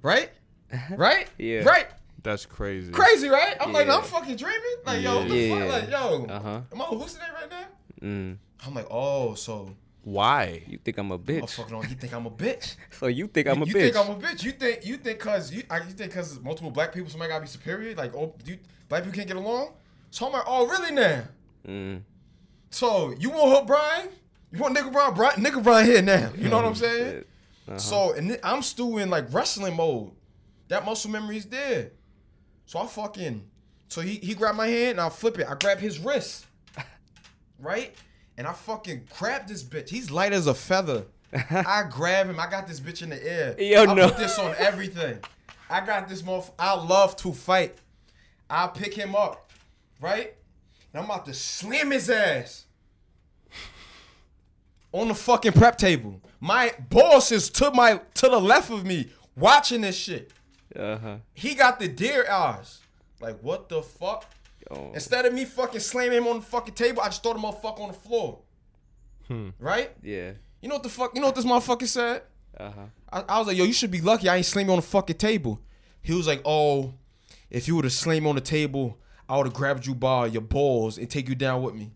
Right? Right? Yeah. Right? That's crazy. Crazy, right? I'm like, I'm fucking dreaming. Like, yo, what the Yeah. fuck? Like, yo, Uh-huh. am I hallucinating right now? Mm. I'm like, oh, so Why? You think I'm a bitch? motherfucker, don't you think I'm a bitch? So you think I'm a you bitch? You think I'm a bitch? You think you think cause you I, you think cause multiple black people somebody gotta be superior? Like, oh, you, black people can't get along? So I'm like, oh, really now? Mm. So you want hook Brian? You want nigga Brian? Brian nigga Brian here now. You know what I'm saying? Uh-huh. So and I'm still in like wrestling mode. That muscle memory is there. So I fucking so he he grabbed my hand and I flip it. I grab his wrist. Right? And I fucking grab this bitch. He's light as a feather. I grab him. I got this bitch in the air. Yo, I no. put this on everything. I got this motherfucker. I love to fight. I pick him up, right? And I'm about to slam his ass on the fucking prep table. My boss is to my to the left of me watching this shit. Uh-huh. He got the deer eyes. Like what the fuck? Oh. Instead of me fucking slamming him on the fucking table, I just throw the motherfucker on the floor. Hmm. Right? Yeah. You know what the fuck? You know what this motherfucker said? Uh-huh. I, I was like, yo, you should be lucky I ain't slam you on the fucking table. He was like, oh, if you would have slammed me on the table, I would have grabbed you by your balls and take you down with me.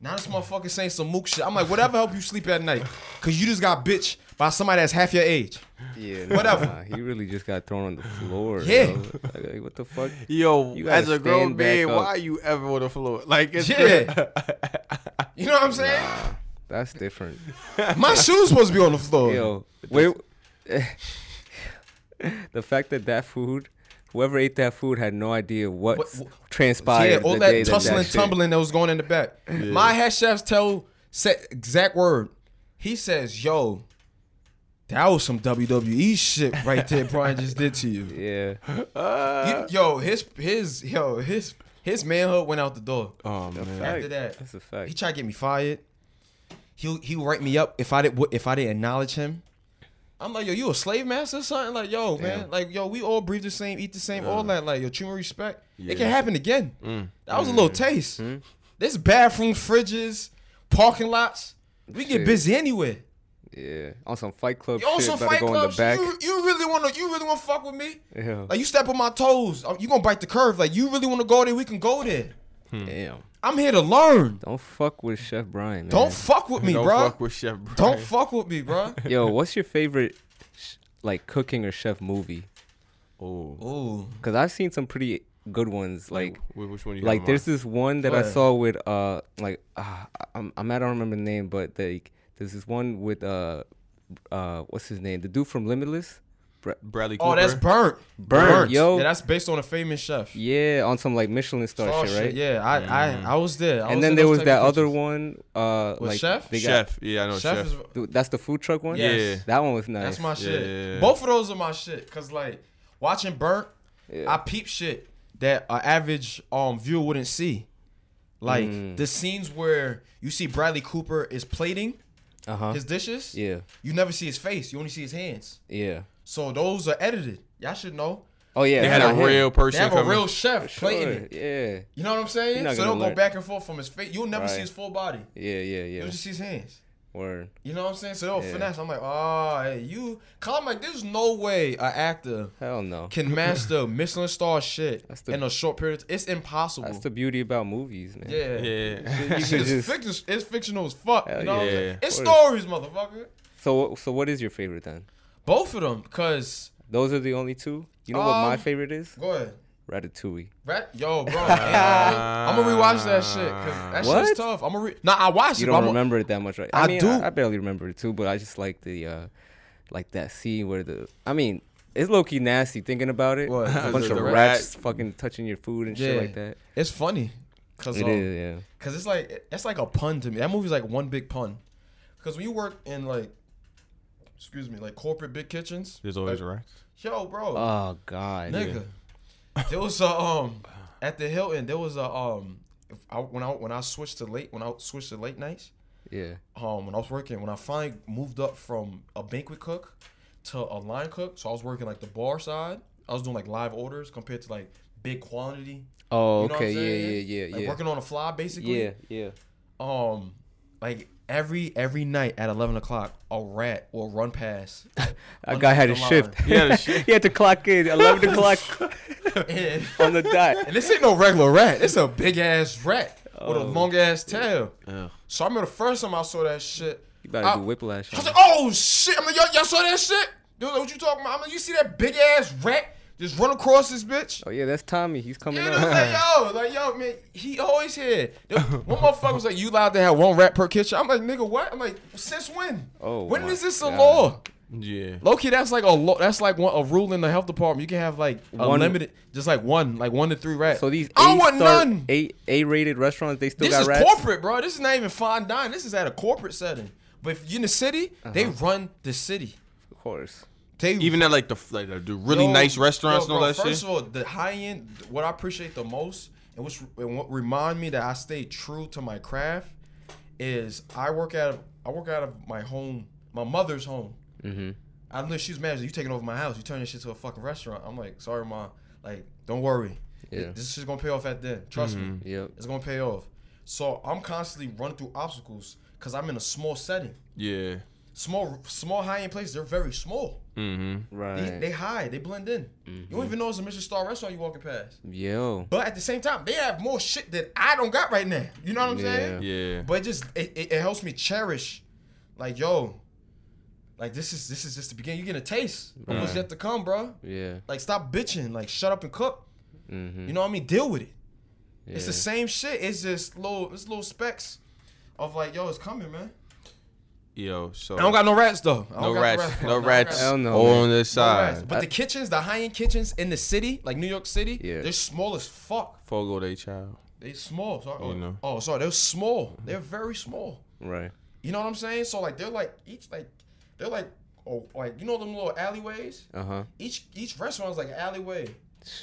Now this motherfucker saying some mook shit. I'm like, whatever help you sleep at night. Cause you just got bitch by somebody that's half your age. Yeah. Whatever. Nah, he really just got thrown on the floor. Yeah. yo. Like, like, what the fuck? Yo, You as a grown man, why are you ever on the floor? Like, it's Yeah. You know what I'm saying? Nah, That's different. My shoes supposed to be on the floor. Yo, wait. the fact that that food, whoever ate that food, had no idea what, What- what- transpired. yeah, all the that day tussling, that shit- tumbling that was going in the back. My head chefs tell set exact word. He says, "Yo, that was some WWE shit right there. Brian just did to you. Yeah. Uh. You- yo, his his yo his his manhood went out the door. Oh man. After Fact. that, That's a fact. he tried to get me fired. He'll he'll write me up if I did if I didn't acknowledge him. I'm like, yo, you a slave master or something? Like, yo, man, Damn. like, yo, we all breathe the same, eat the same, all that. Like, yo, treat me respect. It can Yeah. happen again. Mm. That was a little taste. There's bathroom, fridges, parking lots. We get busy anywhere. Yeah. On some Fight Club You on shit, some fight go clubs? You, you really wanna you really wanna fuck with me? Yeah. Like you step on my toes, uh, you gonna bite the curve. Like you really wanna go there? We can go there. Damn. I'm here to learn. Don't fuck with Chef Brian. Man. Don't fuck with me, Don't bro. fuck with Chef Brian. Don't fuck with me, bro. Yo, what's your favorite, sh- like cooking or chef movie? Oh, Ooh. Because I've seen some pretty good ones. Like, Wh- which one you like there's mind? this one that Go I ahead. saw with uh, like uh, I'm, I'm I don't remember the name, but like there's this one with uh, uh, what's his name? The dude from Limitless. Bradley Cooper. Oh, that's burnt. Burnt, yo. Yeah, that's based on a famous chef. Yeah, on some like Michelin star Oh, shit, right? Yeah, I, I, I was there. I and was then there was that other one. Uh, With like Chef? they got Chef. Yeah, I know Chef, Chef. is dude, that's the food truck one. Yes. Yeah. that one was nice. that's my shit. yeah. Both of those are my shit. Cause like watching burnt, Yeah. I peep shit that an average um viewer wouldn't see. Like Mm. the scenes where you see Bradley Cooper is plating Uh huh. his dishes. Yeah, You never see his face. You only see his hands. yeah. So those are edited. Y'all should know. Oh yeah, They had not a him. real They person have a real chef Sure, plating it. Yeah, You know what I'm saying? So they'll go back and forth from his face. You'll never see his full body. yeah, yeah, yeah. You'll just see his hands. Word. You know what I'm saying? So they'll Yeah. finesse. I'm like, oh, hey, you. Cause I'm like, there's no way an actor Hell no. can master Michelin star shit That's the- in a short period. It's impossible. That's the beauty about movies, man. yeah. Yeah. You It's, just- fiction, it's fictional as fuck. Hell You know what I'm yeah. saying? It's Word. stories, motherfucker. So, so what is your favorite then? Both of them, cause Those are the only two. You know what my Um, favorite is? go ahead. Ratatouille. Rat, yo, bro, I'm gonna rewatch that shit. Cause that What? shit's tough. I'm gonna re- nah, I watched You it. but don't I'm- remember it that much, right? I mean, do. I, I barely remember it too, but I just like the, uh like that scene where the. I mean, it's low key nasty thinking about it. What? A bunch of rat- rats fucking touching your food and shit like that. It's funny, cause It um, is, yeah. Cause it's like it's like a pun to me. That movie's like one big pun. Cause when you work in like, excuse me, like corporate big kitchens, There's always like, right. yo, bro, Oh God. nigga, there was a um at the Hilton. There was a um I, when I when I switched to late when I switched to late nights. Yeah. Um, when I was working, when I finally moved up from a banquet cook to a line cook, so I was working like the bar side. I was doing like live orders compared to like big quantity. Oh, You know what okay. I'm Yeah, yeah, yeah, Like yeah. working on the fly, basically. Yeah, yeah. um like every every night at 11 o'clock a rat will run past a guy had a Underneath the shift. He had a shift. he had to clock in 11 o'clock on the dot. and this ain't no regular rat it's a big ass rat with a Oh. long ass tail Ugh. so i remember the first time i saw that shit You better I- do whiplash. i was like oh shit i'm like y'all, y'all saw that shit Dude, what you talking about i'm like you see that big ass rat just run across this bitch Oh yeah, that's Tommy. He's coming yeah, up. they like, yo, like, yo, man, he always here. There- One motherfucker was like, you allowed to have one rat per kitchen. I'm like, nigga, what? I'm like, since when? Oh, when is this a God. law? Yeah. Loki, that's like a lo- that's like one, a rule in the health department. You can have like a One- limited, just like one, like one to three rats. So these I A want star, none. A A rated restaurants, they still this got is rats. corporate, bro. This is not even fine dining. This is at a corporate setting. But if you're in the city, they Uh-huh. run the city. Of course. They Even at like the like the, really Yo, nice restaurants yo, and all that First shit. of all, the high end, what I appreciate the most, and which and what remind me that I stay true to my craft, is I work out of I work out of my home, my mother's home. Mm-hmm. I know she's mad. You taking over my house? You turning this shit to a fucking restaurant? I'm like, sorry, ma. Like, don't worry. Yeah. This shit's gonna pay off at the end. Trust me. Yep. It's gonna pay off. So I'm constantly running through obstacles because I'm in a small setting. Yeah. Small, small high end places. They're very small. Mm-hmm. Right. They, they hide. They blend in. You don't even know it's a Michelin star restaurant you walking past. Yo. But at the same time, they have more shit that I don't got right now. You know what I'm saying? Yeah. But it just it, it, it helps me cherish, like yo, like this is this is just the beginning. You get a taste of what's yet to come, bro. Yeah. Like stop bitching. Like shut up and cook. Mm-hmm. You know what I mean? Deal with it. yeah. It's the same shit. It's just little it's little specks of like yo, it's coming, man. Yo, so I don't got no rats though. I no don't got rats, no rats Hell no, all man. on this No rats. side. But the kitchens, the high end kitchens in the city, like New York City, Yeah. they're small as fuck. Fogo they child. They small. Sorry. Oh, You know. oh, sorry. They're small. They're very small. Right. You know what I'm saying? So like they're like each like they're like oh like you know them little alleyways. Uh huh. Each each restaurant's like an alleyway.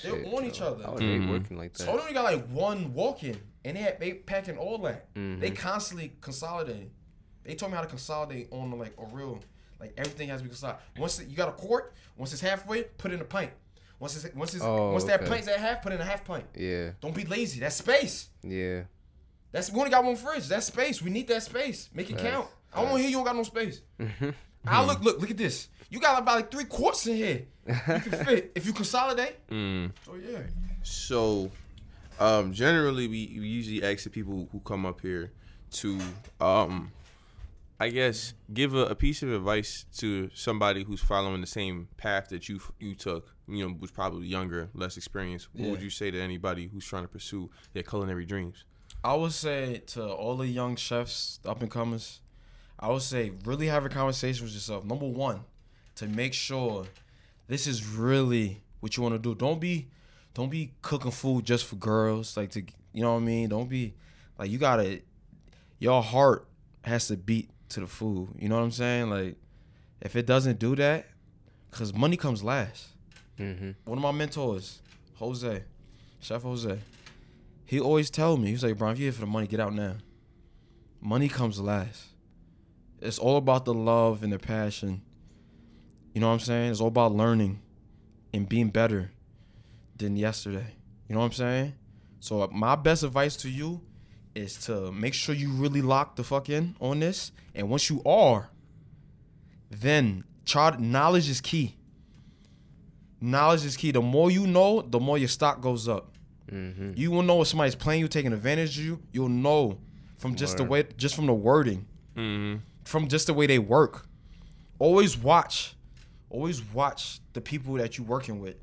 They're on each other. I would Mhm. working like that. So that. they only got like one walk in, and they had, they packing all that. Mhm. They constantly consolidating. They told me how to consolidate on like a real like everything has to be consolidated. Once it, you got a quart, once it's halfway, put in a pint. Once it's once it's Oh, once that pint's at half, put in a half pint. Yeah. Don't be lazy. That's space. Yeah. That's we only got one fridge. That's space. We need that space. Make it Facts. count. I don't want to hear you don't got no space. I look, look, look at this. You got about like three quarts in here. You can fit if you consolidate. Mm. So yeah. So, um, generally, we, we usually ask the people who come up here to, um, I guess, give a, a piece of advice to somebody who's following the same path that you you took. You know, was probably younger, less experienced. What would you say to anybody who's trying to pursue their culinary dreams? I would say to all the young chefs, the up and comers, I would say really have a conversation with yourself. Number one, to make sure this is really what you want to do. Don't be, don't be cooking food just for girls. Like to, you know what I mean. Don't be, like you gotta, your heart has to beat to the food. You know what I'm saying? Like, if it doesn't do that, cause money comes last. Mm-hmm. One of my mentors, Jose, Chef Jose, he always tell me, he's like, Brian, if you're here for the money, get out now. Money comes last. It's all about the love and the passion. You know what I'm saying? It's all about learning and being better. than yesterday. You know what I'm saying? So my best advice to you is to make sure you really lock the fuck in on this. And once you are, then try to- knowledge is key. Knowledge is key. The more you know, the more your stock goes up. Mm-hmm. You will know if somebody's playing you, taking advantage of you. You'll know from just the way, just from the wording, Mm-hmm. from just the way they work. Always watch, always watch the people that you're working with.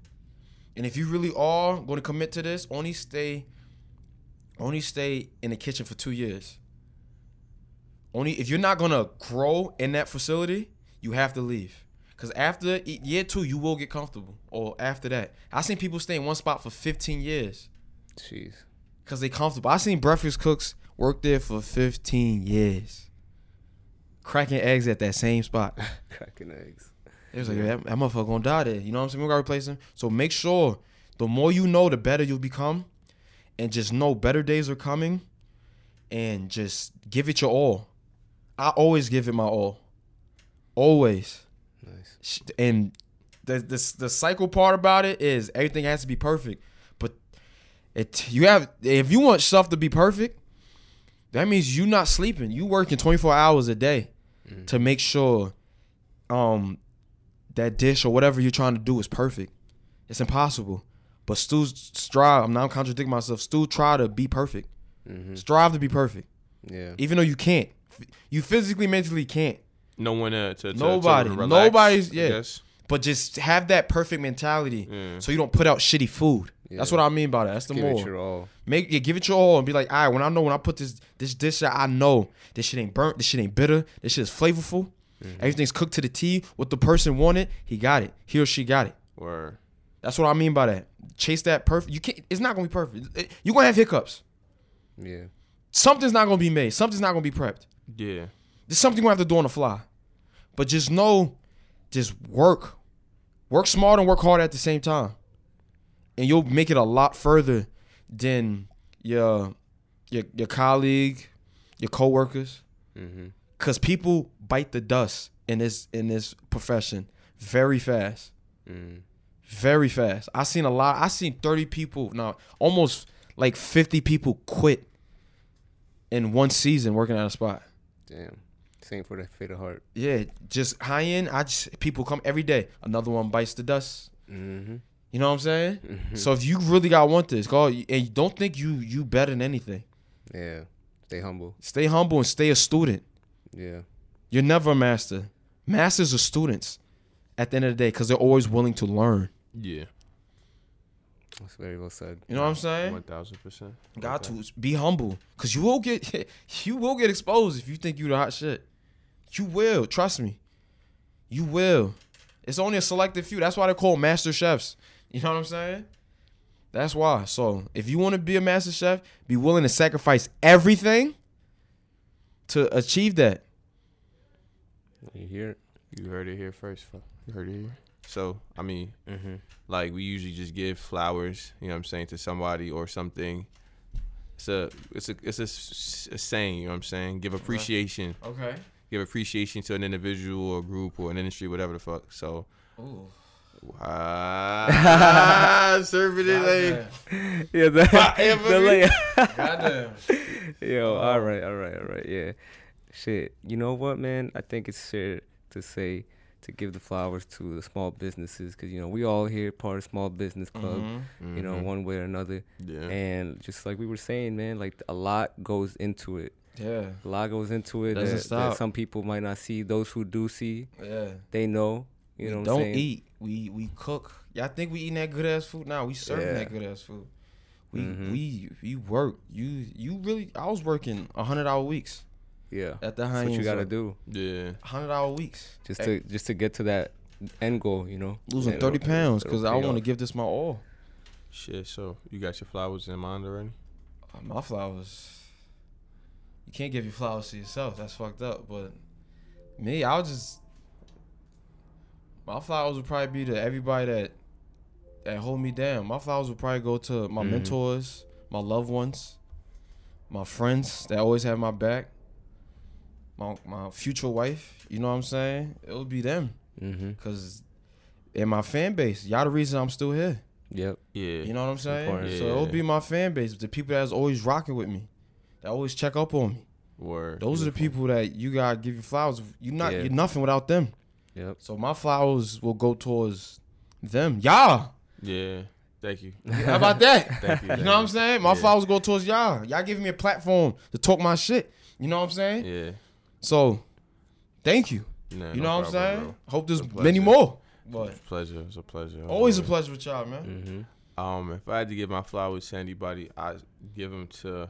And if you really are going to commit to this, only stay, only stay in the kitchen for two years. Only if you're not gonna grow in that facility, you have to leave. Cause after year two, you will get comfortable. Or after that, I seen people stay in one spot for 15 years Jeez. because they comfortable. I seen breakfast cooks work there for 15 years, cracking eggs at that same spot. Cracking eggs. It was like that, that motherfucker gonna die there. You know what I'm saying? We gotta replace him. So make sure the more you know, the better you'll become, and just know better days are coming, and just give it your all. I always give it my all, always. Nice. And the the the cycle part about it is everything has to be perfect, but it you have if you want stuff to be perfect, that means you not sleeping. You working 24 hours a day to make sure um that dish or whatever you're trying to do is perfect. It's impossible. But still strive. I'm not contradicting myself. Still try to be perfect. Mm-hmm. Strive to be perfect, Yeah. even though you can't. You physically, mentally can't. No one uh, to, to Nobody. To relax, Nobody's- I yeah. But just have that perfect mentality, Yeah. so you don't put out shitty food. That's what I mean by that. That's the Give more. it your all. Make yeah, give it your all and be like, all right, when I know when I put this this dish out, I know this shit ain't burnt, this shit ain't bitter, this shit is flavorful. Everything's cooked to the T. What the person wanted, he got it. He or she got it. Or That's what I mean by that. Chase that perfect. You can't. It's not gonna be perfect. It- You're gonna have hiccups. Yeah. Something's not gonna be made. Something's not gonna be prepped. yeah, There's something you're gonna have to do on the fly. But just know, just work, work smart and work hard at the same time, and you'll make it a lot further than your your your colleague, your coworkers. Mm-hmm. Cause people bite the dust in this in this profession very fast. Mm. Very fast. I seen a lot. I seen thirty people, no, almost like fifty people quit in one season working at a spot. Damn. Same for the fate of heart. Yeah, just high end. I just people come every day. Another one bites the dust. Mm-hmm. You know what I'm saying? So if you really got want this, go and don't think you you better than anything. Yeah. Stay humble. Stay humble and stay a student. Yeah. You're never a master. Masters are students at the end of the day because they're always willing to learn. Yeah, That's very well said. You know what I'm saying? one thousand percent. Got to be humble, cause you will get you will get exposed if you think you the hot shit. You will, trust me. You will. It's only a selective few. That's why they're called master chefs. You know what I'm saying? That's why. So if you want to be a master chef, be willing to sacrifice everything to achieve that. You hear it? You heard it here first. You heard it here. So I mean, Mm-hmm. like we usually just give flowers. You know what I'm saying to somebody or something. It's a it's a it's a, a saying. You know what I'm saying. Give appreciation. Okay. Give appreciation to an individual or group or an industry, whatever the fuck. So. Ooh. Ah, serving it like Yeah, the, the lay- Goddamn. Yo, all right, all right, all right. Yeah. Shit. You know what, man? I think it's fair to say to give the flowers to the small businesses because, you know, we all here part of small business club, Mhm. you know, Mhm. one way or another. yeah. And just like we were saying, man, like a lot goes into it. Yeah. A lot goes into it that, that some people might not see. Those who do see, Yeah. they know. You we know what don't I'm saying? eat. We we cook. Y'all think we eating that good ass food? Now we serving Yeah. that good ass food. We Mhm. we we work. You you really? I was working hundred hour weeks Yeah. at the That's Heinz. what you gotta do yeah. Hundred hour weeks. just to just to get to that end goal. You know, losing thirty it'll- pounds because I want to give this my all. Shit. So you got your flowers in mind already? Uh, My flowers. You can't give your flowers to yourself. That's fucked up. But me, I'll just. My flowers would probably be to everybody that that hold me down. My flowers would probably go to my Mhm. mentors, my loved ones, my friends that always have my back, my my future wife. You know what I'm saying? It would be them, Mm-hmm. cause in my fan base, y'all the reason I'm still here. Yep. Yeah. You know what I'm saying? Important. So it'll be my fan base, the people that's always rocking with me, that always check up on me. Word. Those are the people that you gotta give your flowers. You not Yeah. you're nothing without them. Yep. So my flowers will go towards them. Y'all. Yeah. Thank you. How about that? Thank you. You thank know what I'm saying? My Yeah. flowers go towards y'all. Y'all giving me a platform to talk my shit. You know what I'm saying? Yeah. So, thank you. Nah, You no know what I'm problem, saying? bro. Hope there's many more. But It's a pleasure. It's a pleasure. always a pleasure with y'all, man. Mm-hmm. Um, if I had to give my flowers to anybody, I give them to.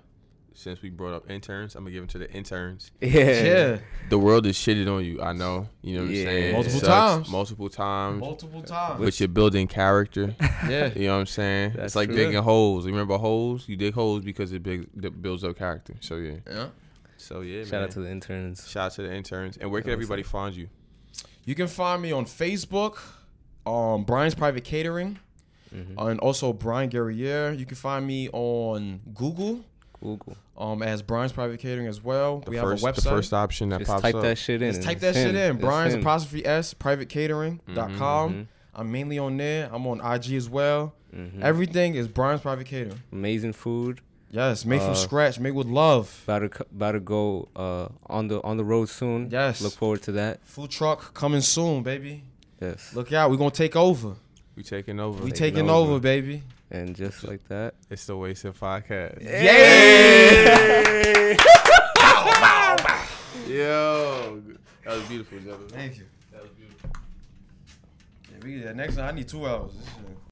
Since we brought up interns, I'm gonna give them to the interns. Yeah. Yeah. The world is shitted on you. I know. You know what Yeah. I'm saying. Multiple times. Multiple times. Multiple times. But you're building character. Yeah. You know what I'm saying? That's it's like true. digging holes. You remember holes? You dig holes because it big it builds up character. So yeah. Yeah. So yeah. Shout man. out to the interns. Shout out to the interns. And where can Awesome. everybody find you? You can find me on Facebook, um, Brian's Private Catering, Mm-hmm. and also Brian Guerriere. You can find me on Google Google. um, as Brian's Private Catering as well. The we first, have a website. the first option that pops up. Just pops type up. that shit in. Just type it's that shit in. It's Brian's him. apostrophe S privatecatering.com. Mhm. I'm mainly on there. I'm on IG as well. Mhm. Everything is Brian's Private Catering. Amazing food. Yes, made from Uh, scratch, made with love. About to about to go uh on the on the road soon. Yes. Look forward to that. Food truck coming soon, baby. Yes. Look out, we're gonna take over. We taking over. We Taking taking over. over, baby. And just like that. It's the Wasted Podcast. Yay! Yo, that was beautiful, gentlemen. Thank you. That was beautiful. Yeah, we, yeah, next time I need two hours. This shit.